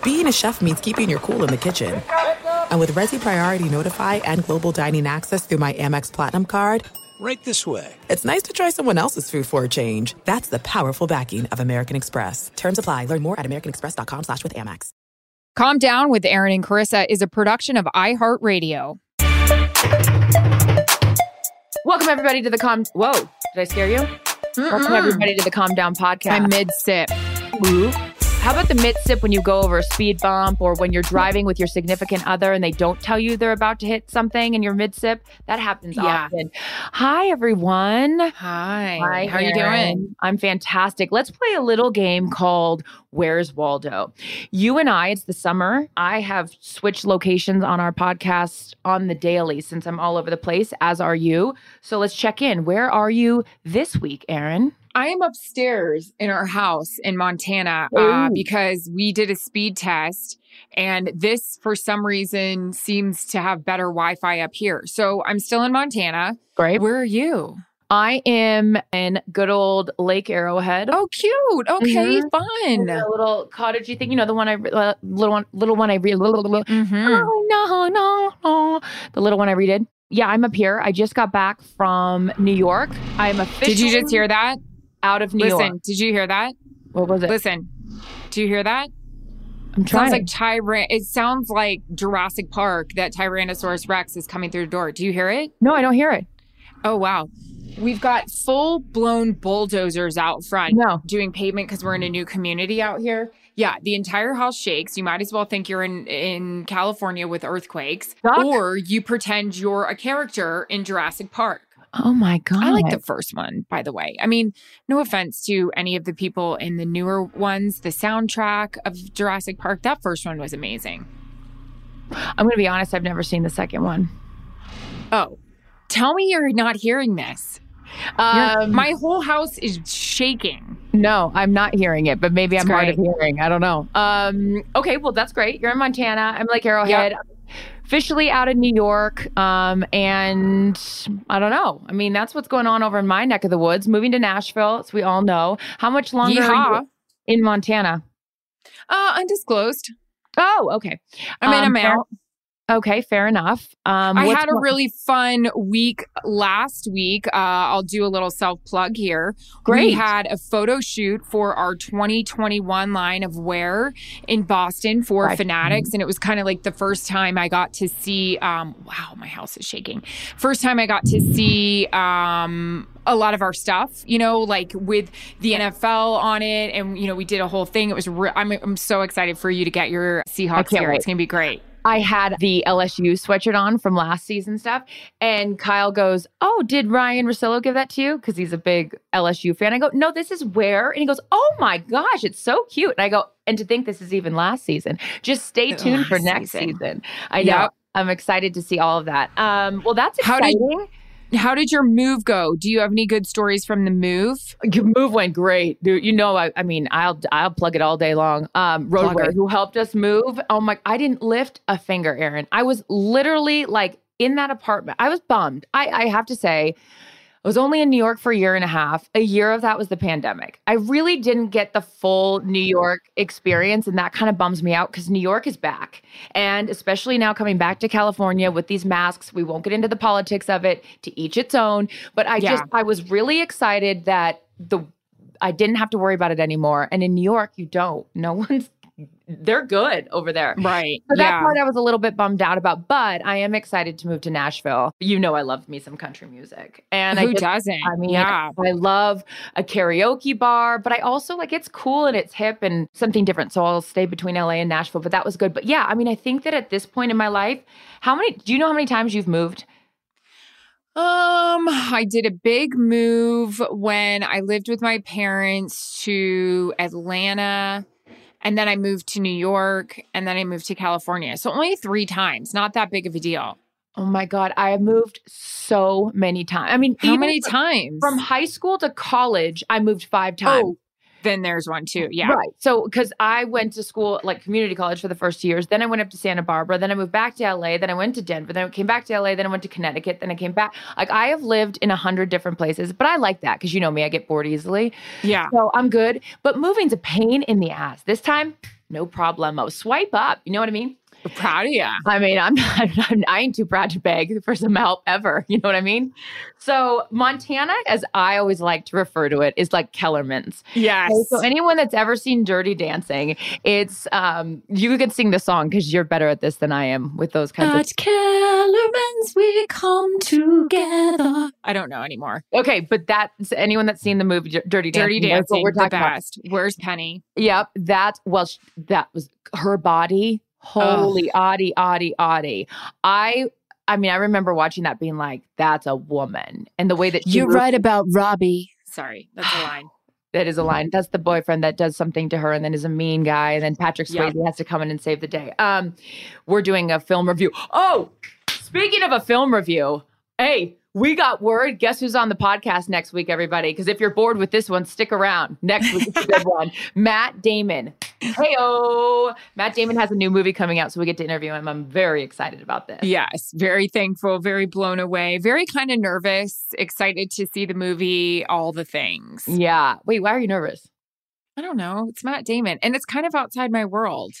Being a chef means keeping your cool in the kitchen. And with Resy Priority Notify and Global Dining Access through my Amex Platinum card, right this way. It's nice to try someone else's food for a change. That's the powerful backing of American Express. Terms apply. Learn more at americanexpress.com slash with Amex. Calm Down with Erin and Charissa is a production of iHeartRadio. Welcome, everybody, to the Calm... Whoa, did I scare you? Welcome, everybody, to the Calm Down podcast. I'm mid sip. Ooh. How about the mid sip when you go over a speed bump or when you're driving with your significant other and they don't tell you they're about to hit something in your mid sip? That happens Yeah. often. Hi, everyone. Hi. Hi, How you doing? I'm fantastic. Let's play a little game called Where's Waldo? You and I, it's the summer. I have switched locations on our podcast on the daily since I'm all over the place, as are you. So let's check in. Where are you this week, Erin? I am upstairs in our house in Montana uh, because we did a speed test, and this, for some reason, seems to have better Wi Fi up here. So I'm still in Montana. Great. Where are you? I am in good old Lake Arrowhead. Oh, cute. Okay, fun. a little cottagey thing, you know, the one I uh, little one, little one I read. Mhm. Oh no, no, no, the little one I redid. Yeah, I'm up here. I just got back from New York. I'm officially Did you just hear that? Out of New Listen, York. did you hear that? What was it? Listen, do you hear that? I'm trying. Sounds like Tyran. It sounds like Jurassic Park that Tyrannosaurus Rex is coming through the door. Do you hear it? no, I don't hear it. Oh wow. We've got full blown bulldozers out front No. doing pavement because we're in a new community out here. Yeah, the entire house shakes. You might as well think you're in in California with earthquakes, or you pretend you're a character in Jurassic Park. Oh my god! I like the first one, by the way. I mean, no offense to any of the people in the newer ones. The soundtrack of Jurassic Park, that first one was amazing. I'm gonna be honest. I've never seen the second one. Oh, tell me you're not hearing this. Um, My whole house is shaking. no, I'm not hearing it, but maybe It's I'm hard of hearing. I don't know. Um, okay, well that's great. You're in Montana. I'm like Arrowhead. Officially out of New York, um, and I don't know. I mean, that's what's going on over in my neck of the woods. Moving to Nashville, as we all know. How much longer are you in Montana? Uh, undisclosed. Oh, okay. I mean, Um, I'm out. Okay, fair enough. Um, I had a really fun week last week. Uh, I'll do a little self plug here. Great. We had a photo shoot for our 2021 line of wear in Boston for Right. Fanatics. And it was kind of like the first time I got to see, um, wow, my house is shaking. First time I got to see, um, a lot of our stuff, you know, like with the NFL on it, and you know, we did a whole thing. It was, re- I'm, I'm so excited for you to get your Seahawks here. wait. It's gonna be great. I had the LSU sweatshirt on from last season stuff. And Kyle goes, Oh, did Ryan Rosillo give that to you? Because he's a big LSU fan. I go, No, this is where. And he goes, Oh my gosh, it's so cute. And I go, And to think this is even last season. Just stay tuned for next season. season. I know. I'm excited to see all of that. Um, well, that's exciting. How did your move go? Do you have any good stories from the move? Your move went great, dude. You know, I, I mean, I'll I'll plug it all day long. Um, Roadway, who helped us move. Oh my! I didn't lift a finger, Erin. I was literally like in that apartment. I was bummed. I I have to say, I was only in New York for a year and a half. A year of that was the pandemic. I really didn't get the full New York experience, and that kind of bums me out because New York is back. And especially now coming back to California with these masks, we won't get into the politics of it, to each its own. But I Yeah. just, I was really excited that the, I didn't have to worry about it anymore. And in New York, you don't. No one's, they're good over there. Right. So that yeah. part I was a little bit bummed out about, but I am excited to move to Nashville. You know, I love me some country music, and I Who just, doesn't? I mean, yeah. I love a karaoke bar, but I also like it's cool and it's hip and something different. So I'll stay between LA and Nashville, but that was good. But yeah, I mean, I think that at this point in my life, how many? Do you know how many times you've moved? Um, I did a big move when I lived with my parents to Atlanta, and then I moved to New York, and then I moved to California. So only three times, not that big of a deal. Oh my god, I have moved so many times. I mean, How many from- times? From high school to college, I moved five oh, times. Oh, then there's one too. Yeah. Right. So, because I went to school, like community college for the first two years, then I went up to Santa Barbara, then I moved back to LA, then I went to Denver, then I came back to LA, then I went to Connecticut, then I came back. Like, I have lived in a hundred different places, but I like that because you know me, I get bored easily. Yeah. So I'm good. But moving's a pain in the ass. This time, no problemo. Swipe up. You know what I mean? We're proud of you. I mean, I'm not, I'm, I ain't too proud to beg for some help ever. You know what I mean? So, Montana, as I always like to refer to it, is like Kellerman's. Yes. Okay, so anyone that's ever seen Dirty Dancing, it's um you can sing the song because you're better at this than I am with those kinds At Kellerman's we come together. I don't know anymore. Okay, but that's anyone that's seen the movie Dirty Dancing. Dirty that's what Dancing, we're the talking about. best. Where's Penny? Yep, That well, sh- that was her body. Holy oddie, oddie, oddie. I. I mean, I remember watching that being like, that's a woman. And the way that she moved- about Robbie. Sorry, that's a line. that is a line. That's the boyfriend that does something to her and then is a mean guy. And then Patrick Yeah. Swayze has to come in and save the day. Um, we're doing a film review. Oh, speaking of a film review, hey, we got word. Guess who's on the podcast next week, everybody? Because if you're bored with this one, stick around. Next week is a good one. Matt Damon. Hey, oh, Matt Damon has a new movie coming out, so we get to interview him. I'm very excited about this. Yes, very thankful, very blown away, very kind of nervous, excited to see the movie, all the things. Yeah. Wait, why are you nervous? I don't know. It's Matt Damon, and it's kind of outside my world.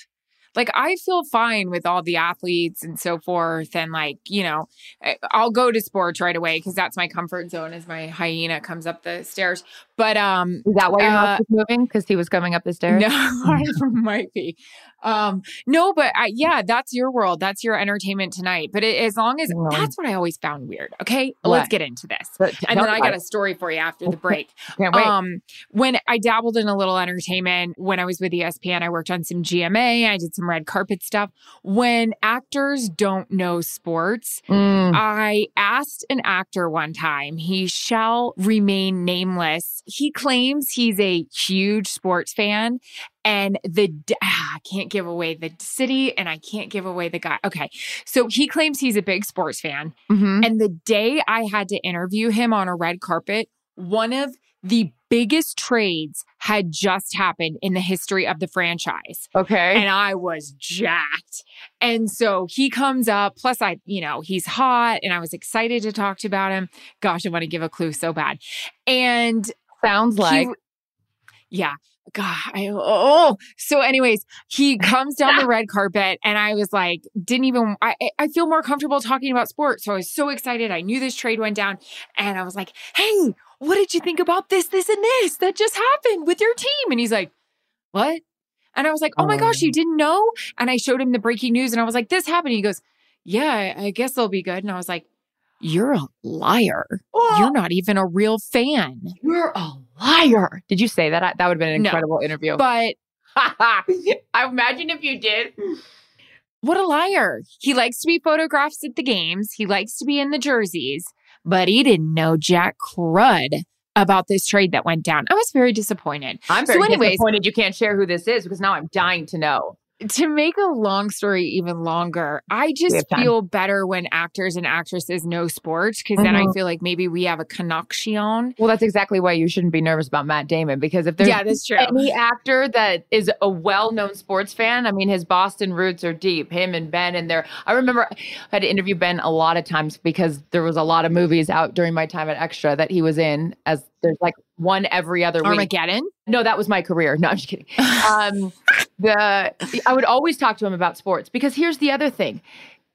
Like I feel fine with all the athletes and so forth, and like you know, I- I'll go to sports right away because that's my comfort zone as my hyena comes up the stairs. But um, Is that why your Uh, mouth was moving? Because he was coming up the stairs? No, might be. Um, no, but I, yeah, that's your world. That's your entertainment tonight. But it, as long as that's what I always found weird. Okay, What? let's get into this. But And then I got a story for you after the break. Can't wait. Um, when I dabbled in a little entertainment when I was with ESPN, I worked on some GMA. I did some red carpet stuff. When actors don't know sports, Mm. I asked an actor one time, he shall remain nameless. He claims he's a huge sports fan. And the, ah, I can't give away the city and I can't give away the guy. Okay. So he claims he's a big sports fan. Mhm. And the day I had to interview him on a red carpet, one of the biggest trades had just happened in the history of the franchise Okay. and I was jacked. And so he comes up, plus I, you know, he's hot and I was excited to talk to about him. Gosh, I want to give a clue so bad. And Sounds he- like yeah. God, I, oh, so anyways, he comes down the red carpet and I was like, didn't even, I, I feel more comfortable talking about sports. So I was so excited. I knew this trade went down and I was like, Hey, what did you think about this, this, and this that just happened with your team? And he's like, what? And I was like, oh my gosh, you oh. didn't know? And I showed him the breaking news and I was like, this happened. He goes, yeah, I I guess they'll be good. And I was like, you're a liar. You're not even a real fan. You're a liar. Did you say that? That would have been an No. incredible interview. But I imagine if you did. what a liar. He likes to be photographed at the games. He likes to be in the jerseys, but he didn't know Jack crud about this trade that went down. I was very disappointed. I'm So very anyways- disappointed you can't share who this is because now I'm dying to know. To make a long story even longer, I just feel better when actors and actresses know sports because mm-hmm. then I mm-hmm. feel like maybe we have a connection. Well, that's exactly why you shouldn't be nervous about Matt Damon because if there's yeah, that's true. any actor that is a well-known sports fan, I mean, his Boston roots are deep. Him and Ben and there. I remember I had to interview Ben a lot of times because there was a lot of movies out during my time at Extra that he was in as there's like one every other week. Armageddon? No, that was my career. No, I'm just kidding. Um, the I would always talk to him about sports because here's the other thing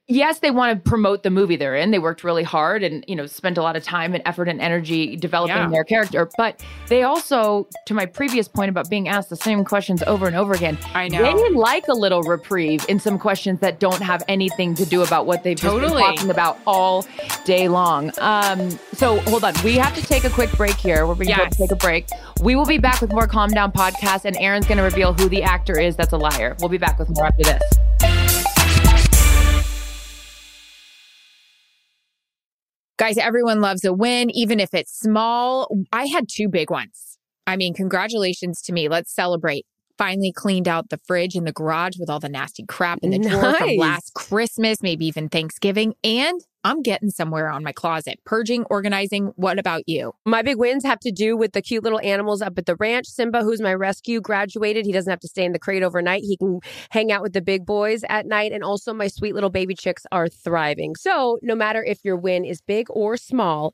yes, they want to promote the movie they're in. They worked really hard and, you know, spent a lot of time and effort and energy developing yeah. their character. But they also, to my previous point about being asked the same questions over and over again, I know. They like a little reprieve in some questions that don't have anything to do about what they've totally. been talking about all day long. Um, so hold on. We have to take a quick break here. We're going yes. to take a break. We will be back with more Calm Down podcast, and Erin's going to reveal who the actor is that's a liar. We'll be back with more after this. Guys, everyone loves a win, even if it's small. I had two big ones. I mean, congratulations to me. Let's celebrate. Finally cleaned out the fridge in the garage with all the nasty crap in the nice. drawer from last Christmas, maybe even Thanksgiving. And I'm getting somewhere on my closet. Purging, organizing. What about you? My big wins have to do with the cute little animals up at the ranch. Simba, who's my rescue, graduated. He doesn't have to stay in the crate overnight. He can hang out with the big boys at night. And also, my sweet little baby chicks are thriving. So, no matter if your win is big or small,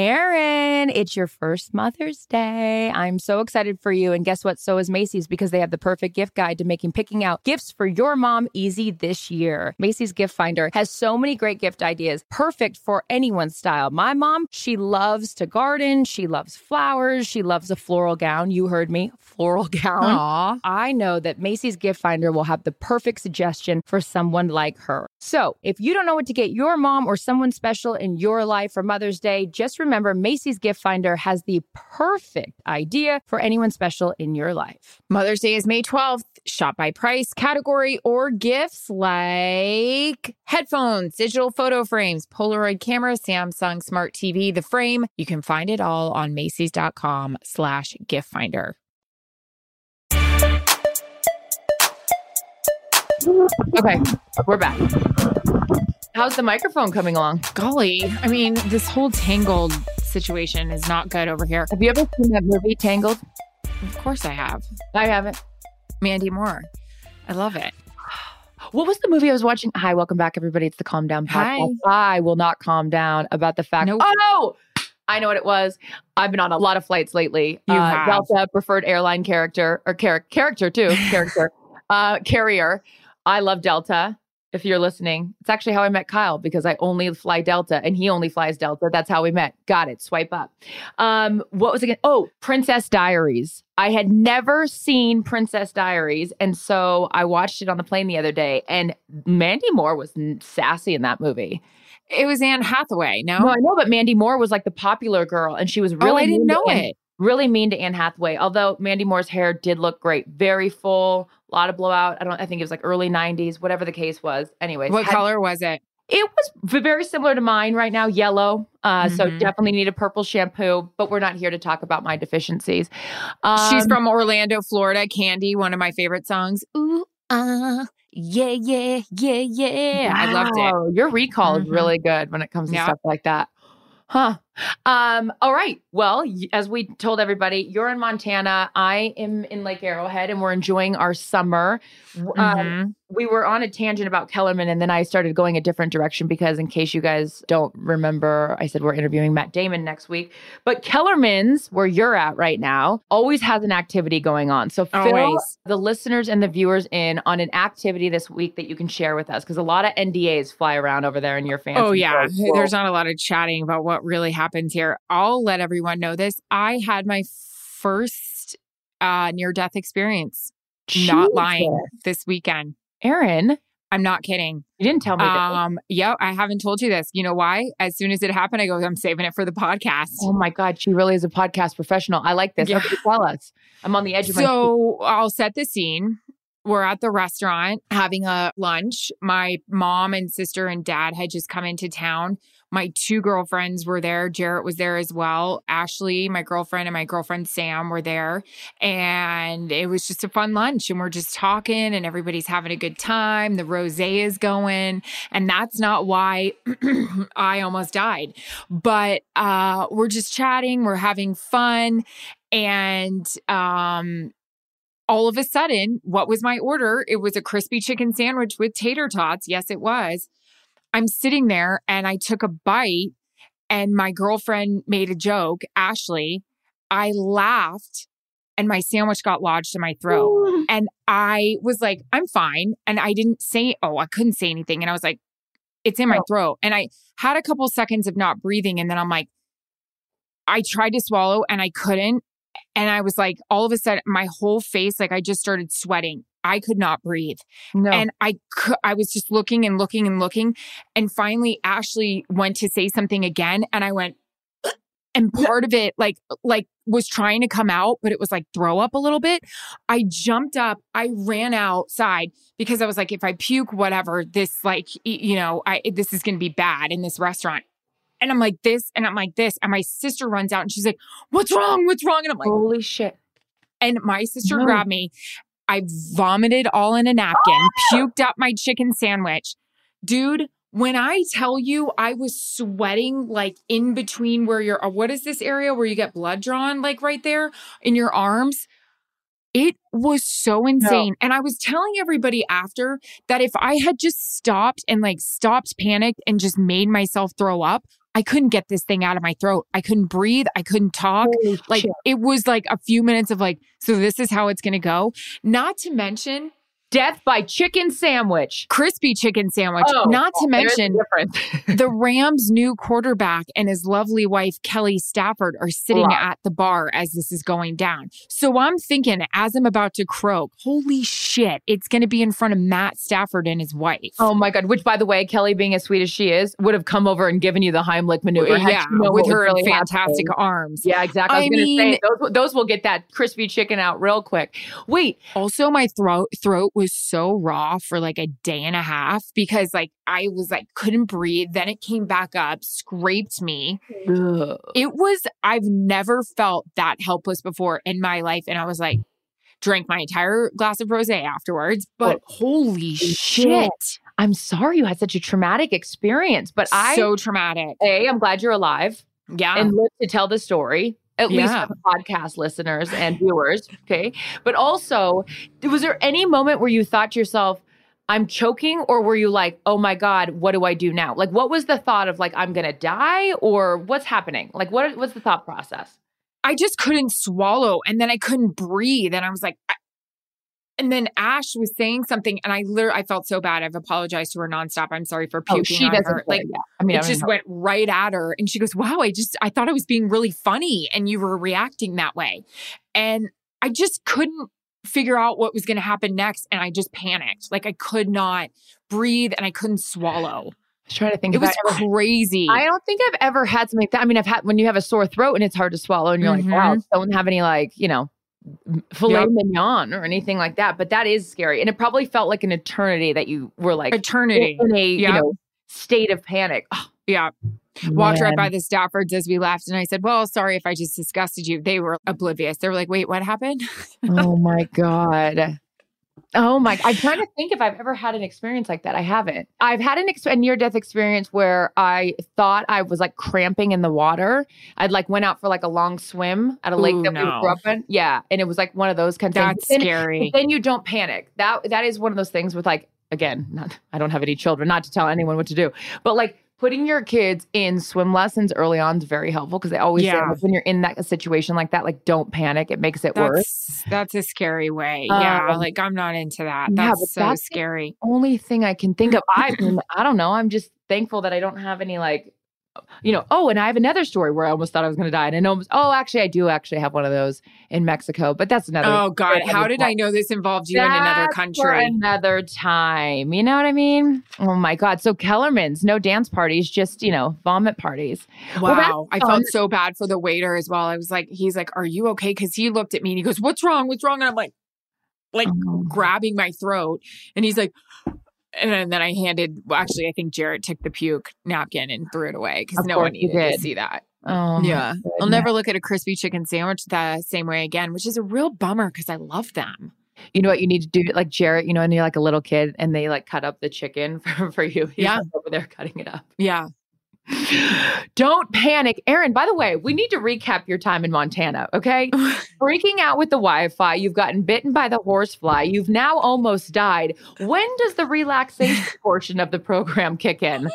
Erin, it's your first Mother's Day. I'm so excited for you. And guess what? So is Macy's because they have the perfect gift guide to making picking out gifts for your mom easy this year. Macy's Gift Finder has so many great gift ideas, perfect for anyone's style. My mom, she loves to garden, she loves flowers, she loves a floral gown. You heard me, floral gown. Aww. I know that Macy's Gift Finder will have the perfect suggestion for someone like her. So if you don't know what to get your mom or someone special in your life for Mother's Day, just remember remember, Macy's Gift Finder has the perfect idea for anyone special in your life. Mother's Day is May 12th. Shop by price, category, or gifts like headphones, digital photo frames, Polaroid camera, Samsung Smart TV, the frame. You can find it all on Macy's.com slash gift finder. Okay, we're back. How's the microphone coming along? Golly, I mean, this whole Tangled situation is not good over here. Have you ever seen that movie, Tangled? Of course I have. I haven't. Mandy Moore. I love it. What was the movie I was watching? Hi, welcome back, everybody. It's the Calm Down podcast. Hi. I will not calm down about the fact. Nope. Oh no! I know what it was. I've been on a lot of flights lately. You uh, have. Delta preferred airline character or char- character too character uh, carrier. I love Delta if you're listening. It's actually how I met Kyle because I only fly Delta and he only flies Delta. That's how we met. Got it. Swipe up. Um, what was again? Oh, Princess Diaries. I had never seen Princess Diaries. And so I watched it on the plane the other day and Mandy Moore was sassy in that movie. It was Anne Hathaway, no? No, I know, but Mandy Moore was like the popular girl and she was really. Oh, I didn't know it. Really mean to Anne Hathaway, although Mandy Moore's hair did look great. Very full, a lot of blowout. I don't. I think it was like early '90s, whatever the case was. Anyways, what had, color was it? It was very similar to mine right now, yellow. Uh, mm-hmm. So definitely need a purple shampoo. But we're not here to talk about my deficiencies. Um, She's from Orlando, Florida. Candy, one of my favorite songs. Ooh, ah. Uh, yeah, yeah, yeah, yeah. Wow. I loved it. Your recall mm-hmm. is really good when it comes to yeah. stuff like that. Huh. Um, all right. Well, as we told everybody, you're in Montana. I am in Lake Arrowhead, and we're enjoying our summer. Um, Mhm. we were on a tangent about Kellerman, and then I started going a different direction because, in case you guys don't remember, I said we're interviewing Matt Damon next week. But Kellerman's, where you're at right now, always has an activity going on. So fill Always. the listeners and the viewers in on an activity this week that you can share with us because a lot of NDAs fly around over there in your fancy. Oh yeah, world. there's not a lot of chatting about what really happens here. I'll let everyone know this. I had my first uh near death experience. Not lying this weekend. Erin, I'm not kidding. you didn't tell me. Um, yeah, I haven't told you this. You know why? As soon as it happened, I go, I'm saving it for the podcast. Oh my God, she really is a podcast professional. I like this. Yeah. Okay, tell us. I'm on the edge of my. So I'll set the scene. We're at the restaurant having a lunch. My mom and sister and dad had just come into town. My two girlfriends were there. Jarret was there as well. Ashley, my girlfriend, and my girlfriend Sam were there. And it was just a fun lunch. And we're just talking, and everybody's having a good time. The rose is going. And that's not why I almost died. But uh, we're just chatting, we're having fun. And um, all of a sudden, what was my order? It was a crispy chicken sandwich with tater tots. Yes, it was. I'm sitting there and I took a bite, and my girlfriend made a joke, Ashley. I laughed, and my sandwich got lodged in my throat. And I was like, I'm fine. And I didn't say, oh, I couldn't say anything. And I was like, it's in my Oh. throat. And I had a couple seconds of not breathing. And then I'm like, I tried to swallow and I couldn't. And I was like, all of a sudden, my whole face, like I just started sweating. I could not breathe. No. And I I was just looking and looking and looking. And finally, Ashley went to say something again. And I went, "Ugh." and part of it like like was trying to come out but it was like throw up a little bit i jumped up i ran outside because i was like if i puke whatever this like you know i this is going to be bad in this restaurant and i'm like this and i'm like this and my sister runs out and she's like what's wrong what's wrong and i'm like Holy shit. and my sister No. grabbed me. I vomited all in a napkin, ah! puked up my chicken sandwich. Dude, when I tell you I was sweating like in between where you're, uh, what is this area where you get blood drawn, like right there in your arms? It was so insane. And I was telling everybody after that if I had just stopped and like stopped panicked and just made myself throw up, I couldn't get this thing out of my throat. I couldn't breathe. I couldn't talk Holy like shit. it was like a few minutes of like so this is how it's going to go not to mention death by chicken sandwich. crispy chicken sandwich Oh, not to oh, There's mention the rams new quarterback and his lovely wife kelly stafford are sitting at the bar as this is going down so i'm thinking as i'm about to croak holy shit it's going to be in front of matt stafford and his wife Oh my god! Which, by the way, Kelly, being as sweet as she is, would have come over and given you the Heimlich maneuver. yeah with her really fantastic happening. arms Yeah, exactly. I was I going to say those, those will get that crispy chicken out real quick. Wait, Also, my throat throat was so raw for like a day and a half because like I was like couldn't breathe. Then it came back up, scraped me. It was I've never felt that helpless before in my life, and I was like, drank my entire glass of rosé afterwards. But oh. holy shit, I'm sorry you had such a traumatic experience, but I, so traumatic. a, I'm glad you're alive Yeah, and live to tell the story. At least Yeah. for the podcast listeners and viewers. Okay. But also, was there any moment where you thought to yourself, I'm choking, or were you like, oh my God, what do I do now? Like, what was the thought of like, I'm going to die, or what's happening? Like, what was the thought process? I just couldn't swallow, and then I couldn't breathe, and I was like. I- and then Ash was saying something, and I literally I felt so bad. I've apologized to her nonstop. I'm sorry for oh, puking on her. Like yeah. I mean, it don't just know. went right at her and she goes wow i just i thought i was being really funny and you were reacting that way and i just couldn't figure out what was going to happen next and i just panicked like i could not breathe and i couldn't swallow I was trying to think. it was I, crazy I don't think I've ever had something like that. I mean, I've had when you have a sore throat and it's hard to swallow, and you're like, wow, mm-hmm. don't have any like you know filet Yep. mignon or anything like that. But that is scary, and it probably felt like an eternity that you were like eternity in a you know state of panic. Oh, yeah walked right by the staffords as we left and i said well sorry if i just disgusted you they were oblivious they were like wait what happened oh my god. Oh my! I'm trying to think if I've ever had an experience like that. I haven't. I've had an ex- a near death experience where I thought I was like cramping in the water. I'd like went out for like a long swim at a lake Ooh, that we no. grew up in. Yeah, and it was like one of those kinds of That's things. Scary. but then you don't panic. That that is one of those things with like again, not I don't have any children, not to tell anyone what to do, but like putting your kids in swim lessons early on is very helpful because they always say Yeah. like, when you're in that situation like that, like don't panic. It makes it worse. That's that's a scary way. yeah, Um, like I'm not into that. yeah, That's so that's scary. Only thing I can think of. I I don't know. I'm just thankful that I don't have any like you know, oh, and I have another story where I almost thought I was going to die. And I almost, oh, actually, I do actually have one of those in Mexico, but that's another. Oh God, how did. I know this involved you in another country? Another time. You know what I mean? Oh my God. So Kellerman's, no dance parties, just, you know, vomit parties. Well, Wow. I felt so bad for the waiter as well. I was like, he's like, Are you okay? Because he looked at me and he goes, What's wrong? What's wrong? And I'm like, like Oh. grabbing my throat. And he's like, and then, I handed, well, actually, I think Jarret took the puke napkin and threw it away because no one needed to see that. Oh, yeah. I'll never look at a crispy chicken sandwich the same way again, which is a real bummer because I love them. You know what you need to do? Like Jarret, you know, and you're like a little kid and they like cut up the chicken for, for you. He's Yeah. over there cutting it up. Yeah. Don't panic. Erin, by the way, we need to recap your time in Montana, okay? Freaking out with the Wi Fi. You've gotten bitten by the horsefly. You've now almost died. When does the relaxation portion of the program kick in?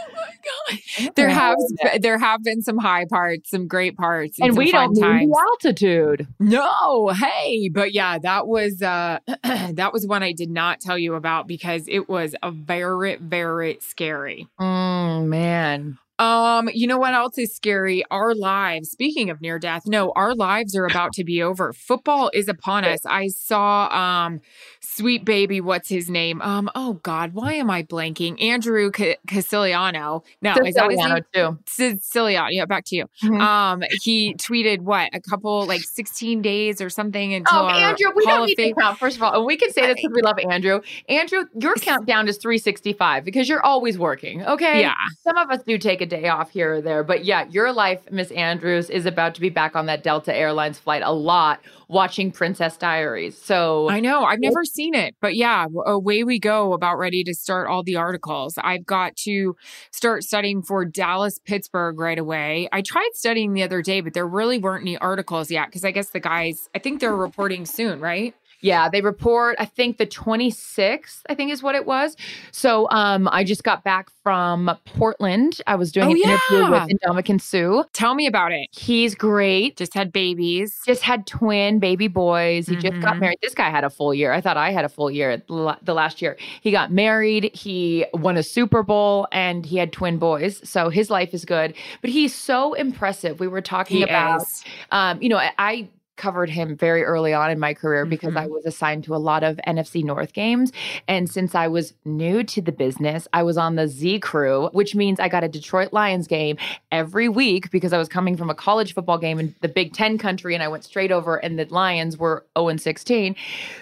There have there have been some high parts, some great parts, And some we don't times. the altitude. No, hey, but yeah, that was uh that was one I did not tell you about because it was a very very scary. Mm, man. Um, you know what else is scary? Our lives. Speaking of near death, no, our lives are about to be over. Football is upon us. I saw um sweet baby, what's his name? Um, oh God, why am I blanking? Andrew C- Casiliano. No, is that his name? Siciliano, too. Siciliano. Yeah, back to you. Mhm. Um, he tweeted what a couple like 16 days or something until Oh, Andrew, we Hall don't need to count. First of all, and we can say this because we love Andrew. Andrew, your countdown is 365 because you're always working. Okay. Yeah. Some of us do take a day off here or there, but yeah, your life, Miss Andrews, is about to be back on that Delta Airlines flight a lot, watching Princess Diaries. So I know. I've never seen it, but yeah, away we go. About ready to start all the articles. I've got to start studying for Dallas, Pittsburgh right away. I tried studying the other day, but there really weren't any articles yet because I guess the guys, I think they're reporting soon, right? Yeah, they report, I think the 26th, I think is what it was. So um I just got back from Portland. I was doing Oh, an interview yeah. with Ndamukong Suh. Tell me about it. He's great. Just had babies. Just had twin baby boys. He just got Mhm. married. This guy had a full year. I thought I had a full year the last year. He got married. He won a Super Bowl and he had twin boys. So his life is good. But he's so impressive. We were talking He about is. um, you know, I covered him very early on in my career because Mhm. I was assigned to a lot of NFC North games. And since I was new to the business, I was on the Z crew, which means I got a Detroit Lions game every week because I was coming from a college football game in the Big Ten country and I went straight over and the Lions were 0 and 16.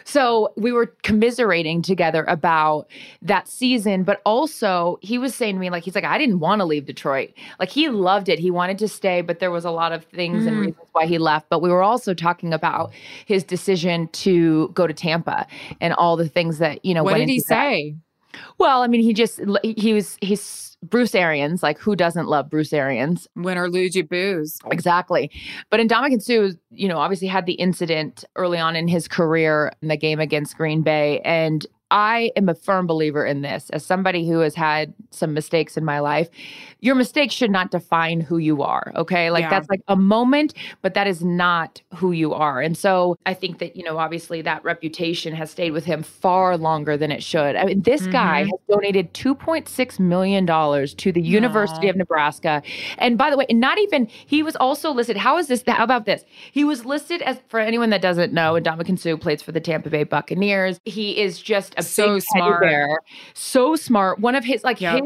So we were commiserating together about that season, but also he was saying to me, like, he's like, I didn't want to leave Detroit. Like, he loved it. He wanted to stay, but there was a lot of things and Mm. reasons why he left. But we were also talking about his decision to go to Tampa and all the things that, you know, What went did he into that. say? Well, I mean, he just, he was, he's Bruce Arians. Like, who doesn't love Bruce Arians? Win or lose, you booze. Exactly. But Ndamukong Suh, you know, obviously had the incident early on in his career in the game against Green Bay. And I am a firm believer in this. As somebody who has had some mistakes in my life, your mistakes should not define who you are. Okay. Like Yeah. that's like a moment, but that is not who you are. And so I think that, you know, obviously that reputation has stayed with him far longer than it should. I mean, this guy Mhm. has donated $2.6 million to the University of Nebraska. And by the way, not even, he was also listed. How is this? How about this? He was listed as, for anyone that doesn't know, Ndamukong Suh plays for the Tampa Bay Buccaneers. He is just a So smart. bear. So smart. One of his, like his,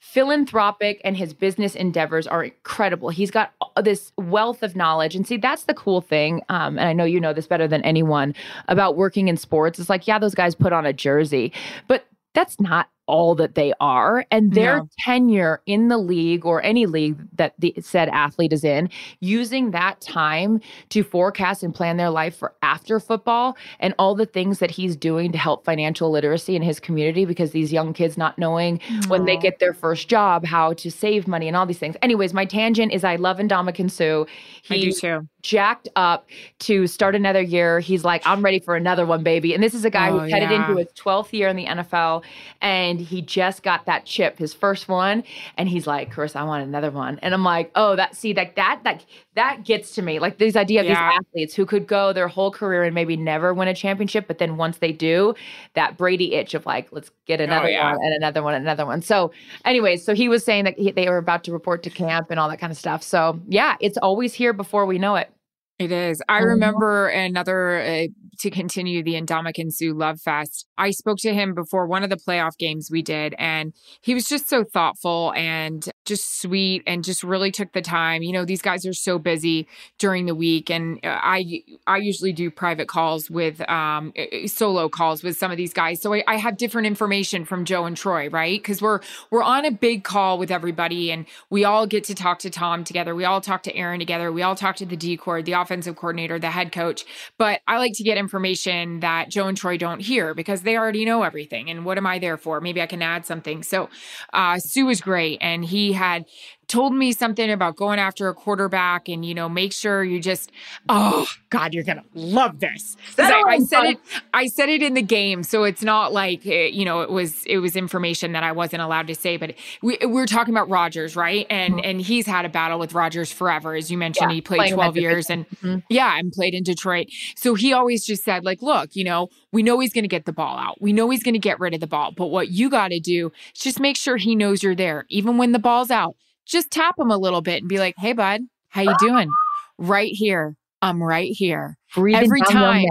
philanthropic and his business endeavors are incredible. He's got this wealth of knowledge. And see, that's the cool thing. Um, and I know you know this better than anyone about working in sports. It's like, yeah, those guys put on a jersey, but that's not all that they are and their No. tenure in the league or any league that the said athlete is in using that time to forecast and plan their life for after football and all the things that he's doing to help financial literacy in his community because these young kids not knowing when they get their first job how to save money and all these things anyways my tangent is i love Ndamukong Suh. I do He too. jacked up to start another year. He's like, I'm ready for another one, baby. And this is a guy Oh, who's headed yeah. into his 12th year in the NFL, and he just got that chip, his first one, and he's like, Chris, I want another one. And I'm like, oh, that see, like that, that that gets to me. Like this idea of Yeah. these athletes who could go their whole career and maybe never win a championship, but then once they do, that Brady itch of like, let's get oh, another Oh, yeah. one and another one and another one. So, anyways, so he was saying that he, they were about to report to camp and all that kind of stuff. So, yeah, it's always here before we know it. It is. I Mhm. remember another uh, to continue the Ndamukong Suh Love Fest. I spoke to him before one of the playoff games we did, and he was just so thoughtful and just sweet, and just really took the time. You know, these guys are so busy during the week, and uh, I I usually do private calls with um uh, solo calls with some of these guys, so I, I have different information from Joe and Troy, right? Because we're we're on a big call with everybody, and we all get to talk to Tom together. We all talk to Aaron together. We all talk to the D cord, the offensive coordinator, the head coach. But I like to get information that Joe and Troy don't hear because they already know everything. And what am I there for? Maybe I can add something. So uh, Suh was great, and he had told me something about going after a quarterback and you know make sure you just oh god you're gonna love this. I, I said it i said it in the game so it's not like eh, you know it was it was information that i wasn't allowed to say but we, we were talking about rodgers right? And and he's had a battle with rodgers forever as you mentioned Yeah, he played playing in that 12 years and Mhm. yeah and played in detroit. So he always just said like look you know we know he's going to get the ball out. We know he's going to get rid of the ball but what you got to do is just make sure he knows you're there even when the ball's out just tap him a little bit and be like hey bud how you doing? Right here. I'm right here. Breathing every time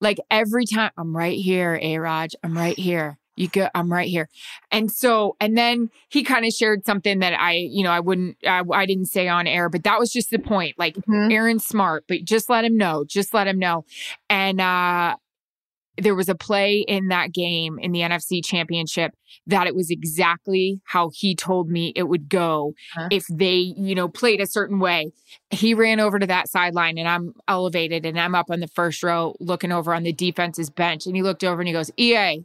like every time i'm right here a raj i'm right here. You go i'm right here. And so and then he kind of shared something that i you know i wouldn't I, I didn't say on air but that was just the point like Mhm. aaron's smart but just let him know just let him know. And uh there was a play in that game in the NFC championship that it was exactly how he told me it would go Huh. if they, you know, played a certain way. He ran over to that sideline and I'm elevated and I'm up on the first row looking over on the defense's bench. And he looked over and he goes, EA,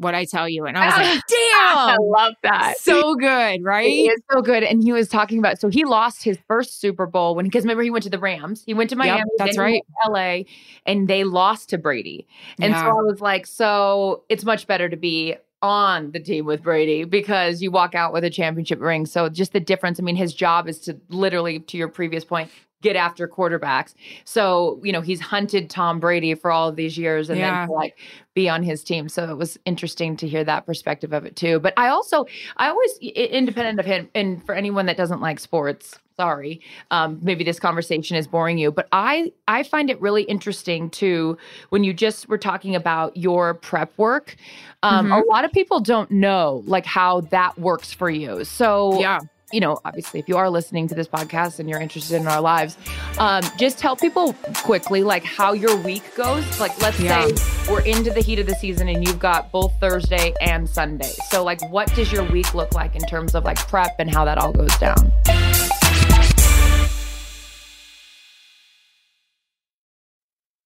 what I tell you. And I was like, damn. I love that. so good, right? He is so good. And he was talking about so he lost his first Super Bowl when because remember he went to the Rams. He went to Miami, that's right. LA, and they lost to Brady. And Yeah. so I was like, so it's much better to be on the team with Brady because you walk out with a championship ring. So just the difference. I mean, his job is to literally, to your previous point, get after quarterbacks. So, you know, he's hunted Tom Brady for all of these years and Yeah. then to, like be on his team. So it was interesting to hear that perspective of it too. But I also I always independent of him and for anyone that doesn't like sports, sorry. Um, maybe this conversation is boring you, but I I find it really interesting too when you just were talking about your prep work. Um, A lot of people don't know like how that works for you. So yeah. You know, obviously, if you are listening to this podcast and you're interested in our lives, um, just tell people quickly, like how your week goes. Like, let's Yeah. say we're into the heat of the season and you've got both Thursday and Sunday. So, like, what does your week look like in terms of like prep and how that all goes down?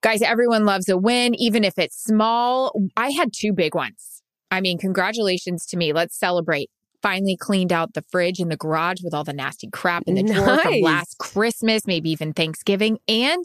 Guys, everyone loves a win, even if it's small. I had two big ones. I mean, congratulations to me. Let's celebrate. Finally cleaned out the fridge in the garage with all the nasty crap in the drawer from last Christmas, maybe even Thanksgiving. And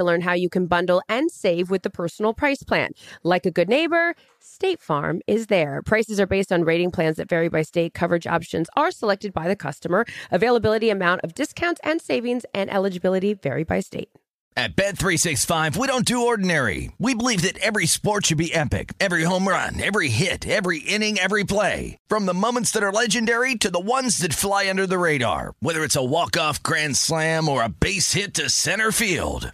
to learn how you can bundle and save with the personal price plan. Like a good neighbor, State Farm is there. Prices are based on rating plans that vary by state. Coverage options are selected by the customer. Availability, amount of discounts and savings, and eligibility vary by state. At Bet365, we don't do ordinary. We believe that every sport should be epic. Every home run, every hit, every inning, every play. From the moments that are legendary to the ones that fly under the radar. Whether it's a walk-off grand slam or a base hit to center field.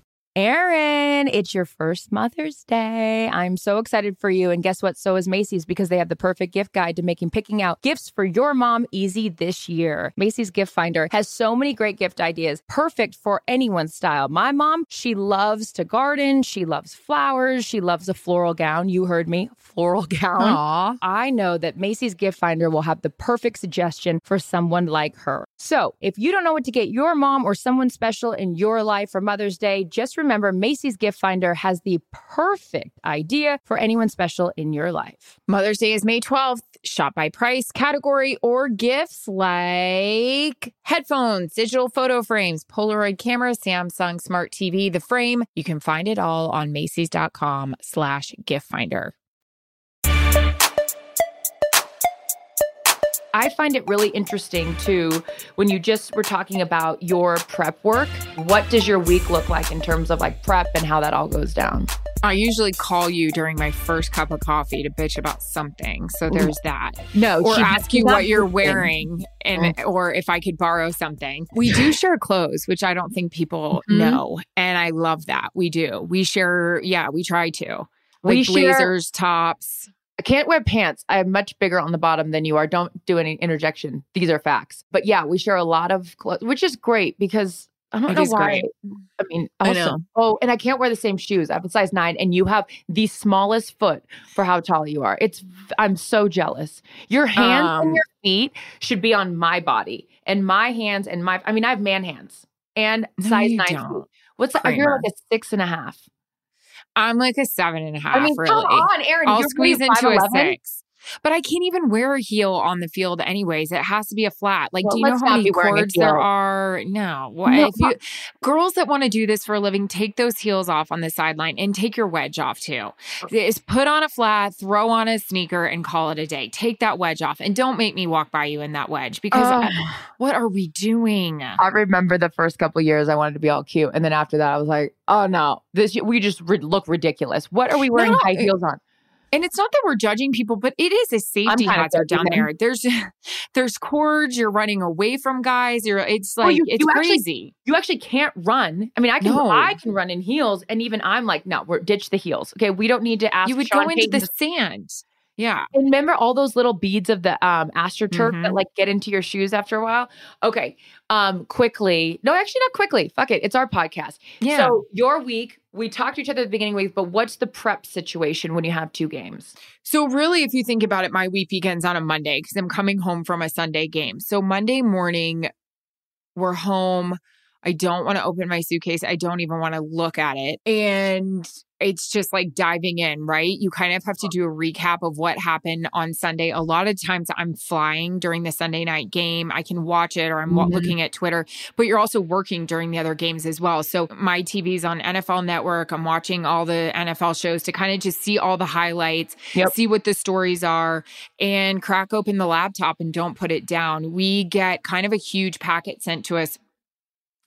Erin, it's your first Mother's Day. I'm so excited for you. And guess what? So is Macy's because they have the perfect gift guide to making picking out gifts for your mom easy this year. Macy's Gift Finder has so many great gift ideas, perfect for anyone's style. My mom, she loves to garden, she loves flowers, she loves a floral gown. You heard me, floral gown. Aw. I know that Macy's Gift Finder will have the perfect suggestion for someone like her. So, if you don't know what to get your mom or someone special in your life for Mother's Day, just remember Macy's Gift Finder has the perfect idea for anyone special in your life. Mother's Day is May 12th. Shop by price, category, or gifts like headphones, digital photo frames, Polaroid camera, Samsung Smart TV, the frame. You can find it all on Macy's.com slash gift finder. I find it really interesting too when you just were talking about your prep work. What does your week look like in terms of like prep and how that all goes down? I usually call you during my first cup of coffee to bitch about something. So there's that. No, Or she- ask you what you're wearing and or if I could borrow something. We do share clothes, which I don't think people Mhm. know. And I love that. We do. We share, yeah, we try to. Like We share- blazers, tops. I can't wear pants. I'm much bigger on the bottom than you are. Don't do any interjection. These are facts. But yeah, we share a lot of clothes, which is great because I don't It know why. great. I mean, I know. oh, and I can't wear the same shoes. I have a size nine, and you have the smallest foot for how tall you are. It's I'm so jealous. Your hands Um, and your feet should be on my body, and my hands and my. I mean, I have man hands and No, size nine. don't, feet. What's that? You're like a six and a half. I'm like a seven and a half. I mean, really. come on, Erin. I'll you're squeeze into a 5'11"? six. But I can't even wear a heel on the field anyways. It has to be a flat. Like, Well, do you know how many be wearing a cords there are? No. What No. if you girls that want to do this for a living, take those heels off on the sideline and take your wedge off too. Is put on a flat, throw on a sneaker, and call it a day. Take that wedge off. And don't make me walk by you in that wedge because Ugh. I- what are we doing? I remember the first couple years I wanted to be all cute, and then after that I was like, oh no, this we just ri- look ridiculous. What are we wearing No, high heels on? And it's not that we're judging people, but it is a safety hazard down them. there. There's there's cords. You're running away from guys. You're it's Well, like you- it's you actually- crazy. You actually can't run. I mean, I can No. I can run in heels, and even I'm like, no, we're ditch the heels. Okay, we don't need to ask. you would Sean go into the to- sand. Yeah. And remember all those little beads of the um astroturf that Mhm. like get into your shoes after a while? Okay. Um quickly. No, actually not quickly. Fuck it. It's our podcast. Yeah. So your week, we talked to each other at the beginning of the week, but what's the prep situation when you have two games? So really, if you think about it, my week begins on a Monday because I'm coming home from a Sunday game. So Monday morning, we're home. I don't want to open my suitcase. I don't even want to look at it. And it's just like diving in, right? You kind of have to do a recap of what happened on Sunday. A lot of times I'm flying during the Sunday night game. I can watch it or I'm Mhm. looking at Twitter, but you're also working during the other games as well. So my TV's on NFL Network. I'm watching all the NFL shows to kind of just see all the highlights, Yep. see what the stories are, and crack open the laptop and don't put it down. We get kind of a huge packet sent to us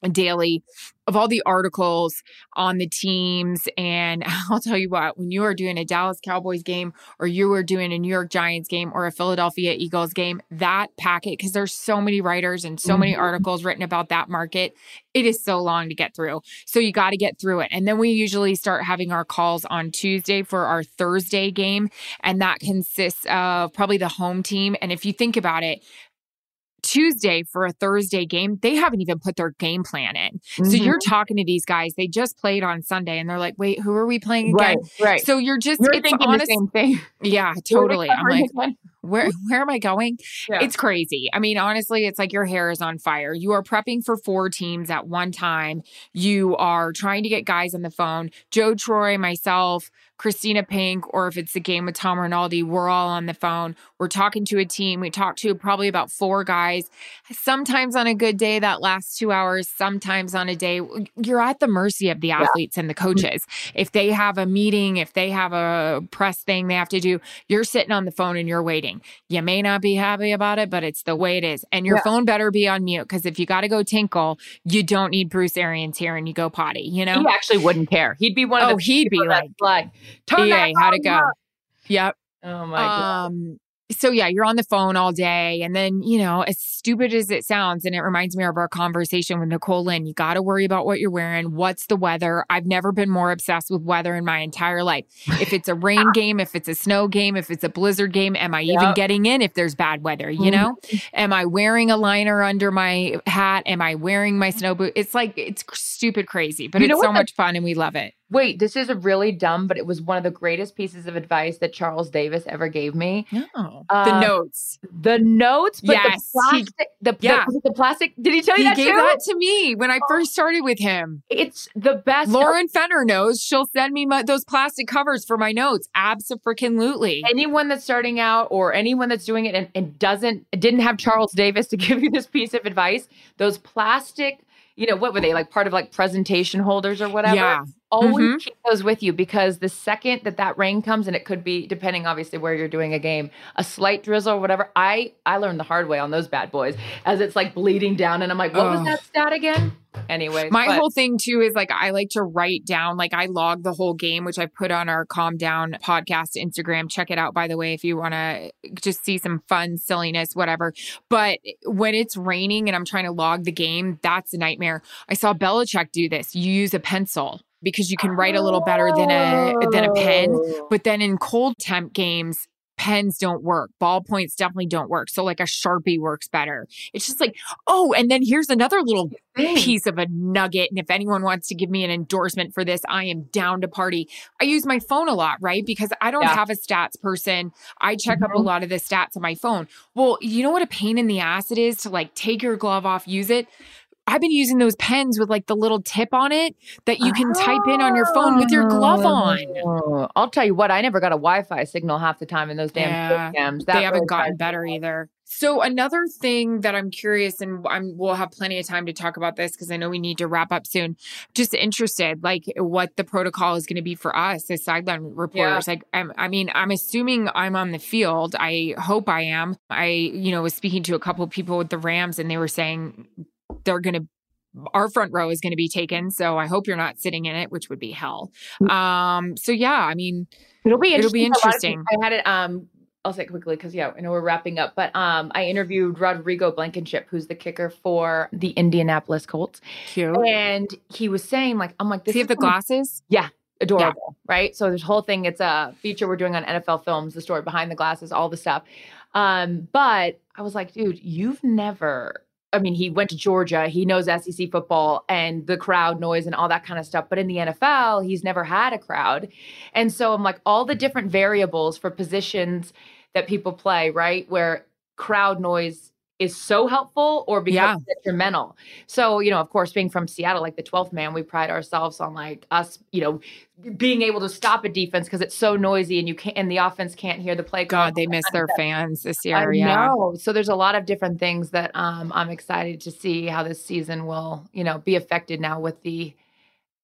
daily of all the articles on the teams. And I'll tell you what, when you are doing a Dallas Cowboys game or you are doing a New York Giants game or a Philadelphia Eagles game, that packet, because there's so many writers and so many Mhm. articles written about that market, it is so long to get through. So you got to get through it. And then we usually start having our calls on Tuesday for our Thursday game. And that consists of probably the home team. And if you think about it, Tuesday for a Thursday game, they haven't even put their game plan in. So Mhm. you're talking to these guys, they just played on Sunday and they're like, wait, who are we playing again? right, right. So you're just, You're it's thinking honest. the same thing. Yeah, totally. I'm like, like, where, where am I going? Yeah. It's crazy. I mean, honestly, it's like your hair is on fire. You are prepping for four teams at one time. You are trying to get guys on the phone. Joe Troy, myself, Kristina Pink or if it's the game with Tom Rinaldi, we're all on the phone. We're talking to a team. We talk to probably about four guys. Sometimes on a good day, that lasts two hours. Sometimes on a day, you're at the mercy of the athletes yeah. and the coaches. If they have a meeting, if they have a press thing they have to do, you're sitting on the phone and you're waiting. You may not be happy about it, but it's the way it is. And your yeah. phone better be on mute because if you got to go tinkle, you don't need Bruce Arians here and you go potty, you know? He actually wouldn't care. He'd be one of oh, the he'd be like, like turn EA, how'd it go? Yep. Oh my god. Um, so yeah, you're on the phone all day. And then, you know, as stupid as it sounds, and it reminds me of our conversation with Nicole Lynn, you got to worry about what you're wearing. What's the weather? I've never been more obsessed with weather in my entire life. If it's a rain game, if it's a snow game, if it's a blizzard game, am I yep. even getting in if there's bad weather? You know, mm-hmm. am I wearing a liner under my hat? Am I wearing my snow boot? It's like, it's stupid crazy, but you it's so much fun and we love it. Wait, this is really dumb, but it was one of the greatest pieces of advice that Charles Davis ever gave me. Oh, uh, the notes. The notes, but yes, the plastic. He, the, yeah. the, the, plastic. Did he tell you he that gave too? that to me when I oh. first started with him. It's the best. Lauren Fenner knows. She'll send me my, those plastic covers for my notes. Absolutely. Anyone that's starting out or anyone that's doing it and, and doesn't didn't have Charles Davis to give you this piece of advice, those plastic you know, what were they like part of like presentation holders or whatever? Yeah always mm-hmm. keep those with you because the second that that rain comes and it could be depending obviously where you're doing a game a slight drizzle or whatever i i learned the hard way on those bad boys as it's like bleeding down and i'm like what oh. was that stat again anyway my but. whole thing too is like i like to write down like i log the whole game which i put on our calm down podcast instagram check it out by the way if you want to just see some fun silliness whatever but when it's raining and i'm trying to log the game that's a nightmare i saw Belichick do this you use a pencil because you can write a little better than a than a pen. Oh. But then in cold temp games, pens don't work. Ballpoints definitely don't work. So like a Sharpie works better. It's just like, oh, and then here's another little piece of a nugget. And if anyone wants to give me an endorsement for this, I am down to party. I use my phone a lot, right? Because I don't yeah. have a stats person. I check mm-hmm. up a mm-hmm. lot of the stats on my phone. Well, you know what a pain in the ass it is to like take your glove off, use it. I've been using those pens with like the little tip on it that you can oh. type in on your phone with your glove oh. on. Oh, I'll tell you what, I never got a Wi-Fi signal half the time in those damn yeah, cams. They haven't gotten better either. So another thing that I'm curious, and I'm, we'll have plenty of time to talk about this because I know we need to wrap up soon. Just interested, like what the protocol is going to be for us as sideline reporters. Yeah. Like, I'm, I mean, I'm assuming I'm on the field. I hope I am. I, you know, was speaking to a couple people with the Rams, and they were saying they're going to our front row is going to be taken. So I hope you're not sitting in it, which would be hell. Mm. Um, so yeah, I mean, it'll be it'll be interesting. I had it. Um, I'll say it quickly because yeah, I know we're wrapping up. But um, I interviewed Rodrigo Blankenship, who's the kicker for the Indianapolis Colts. Cute. And he was saying like, I'm like, this. Does he the glasses? Yeah, adorable, yeah. right? So this whole thing, it's a feature we're doing on NFL Films, the story behind the glasses, all the stuff. Um, but I was like, dude, you've never I mean, he went to Georgia, he knows SEC football and the crowd noise and all that kind of stuff. But in the NFL, he's never had a crowd. And so I'm like, all the different variables for positions that people play, right? Where crowd noise is so helpful or because yeah. detrimental. So, you know, of course, being from Seattle, like the 12th man, we pride ourselves on like us, you know, being able to stop a defense because it's so noisy and you can't and the offense can't hear the play. God, they miss their fans this year. I yeah. Know. So there's a lot of different things that um, I'm excited to see how this season will, you know, be affected now with the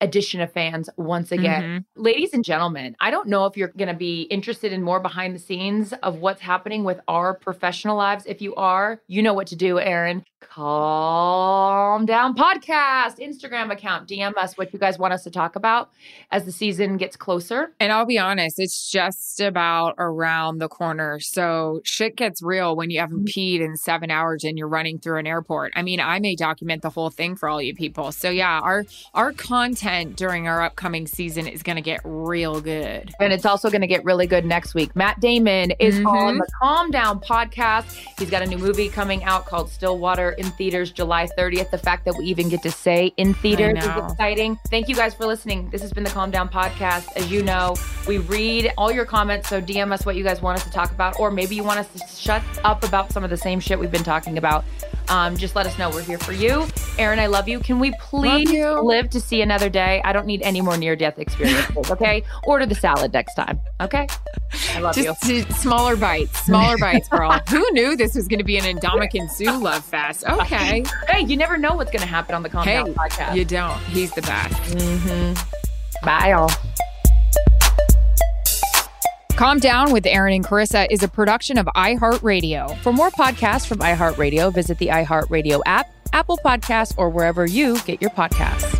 addition of fans once again. Mm-hmm. Ladies and gentlemen, I don't know if you're going to be interested in more behind the scenes of what's happening with our professional lives. If you are, you know what to do, Erin. Calm Down Podcast, Instagram account. DM us what you guys want us to talk about as the season gets closer. And I'll be honest, it's just about around the corner. So shit gets real when you haven't mm-hmm. peed in seven hours and you're running through an airport. I mean, I may document the whole thing for all you people. So yeah, our our content during our upcoming season is going to get real good. And it's also going to get really good next week. Matt Damon is mm-hmm. on the Calm Down podcast. He's got a new movie coming out called Stillwater in theaters July 30th. The fact that we even get to say in theaters is exciting. Thank you guys for listening. This has been the Calm Down Podcast. As you know, we read all your comments, so DM us what you guys want us to talk about, or maybe you want us to shut up about some of the same shit we've been talking about. Um, just let us know. We're here for you. Erin, I love you. Can we please live to see another day? I don't need any more near death experiences, okay? Order the salad next time, okay? I love you. Just s- smaller bites, smaller bites, girl. Who knew this was going to be an Ndamukong Suh love fest? Okay. Hey, you never know what's going to happen on the Calm Hey, Down podcast. you don't. He's the best. Mm-hmm. Bye, all. Calm Down with Erin and Charissa is a production of iHeartRadio. For more podcasts from iHeartRadio, visit the iHeartRadio app, Apple Podcasts, or wherever you get your podcasts.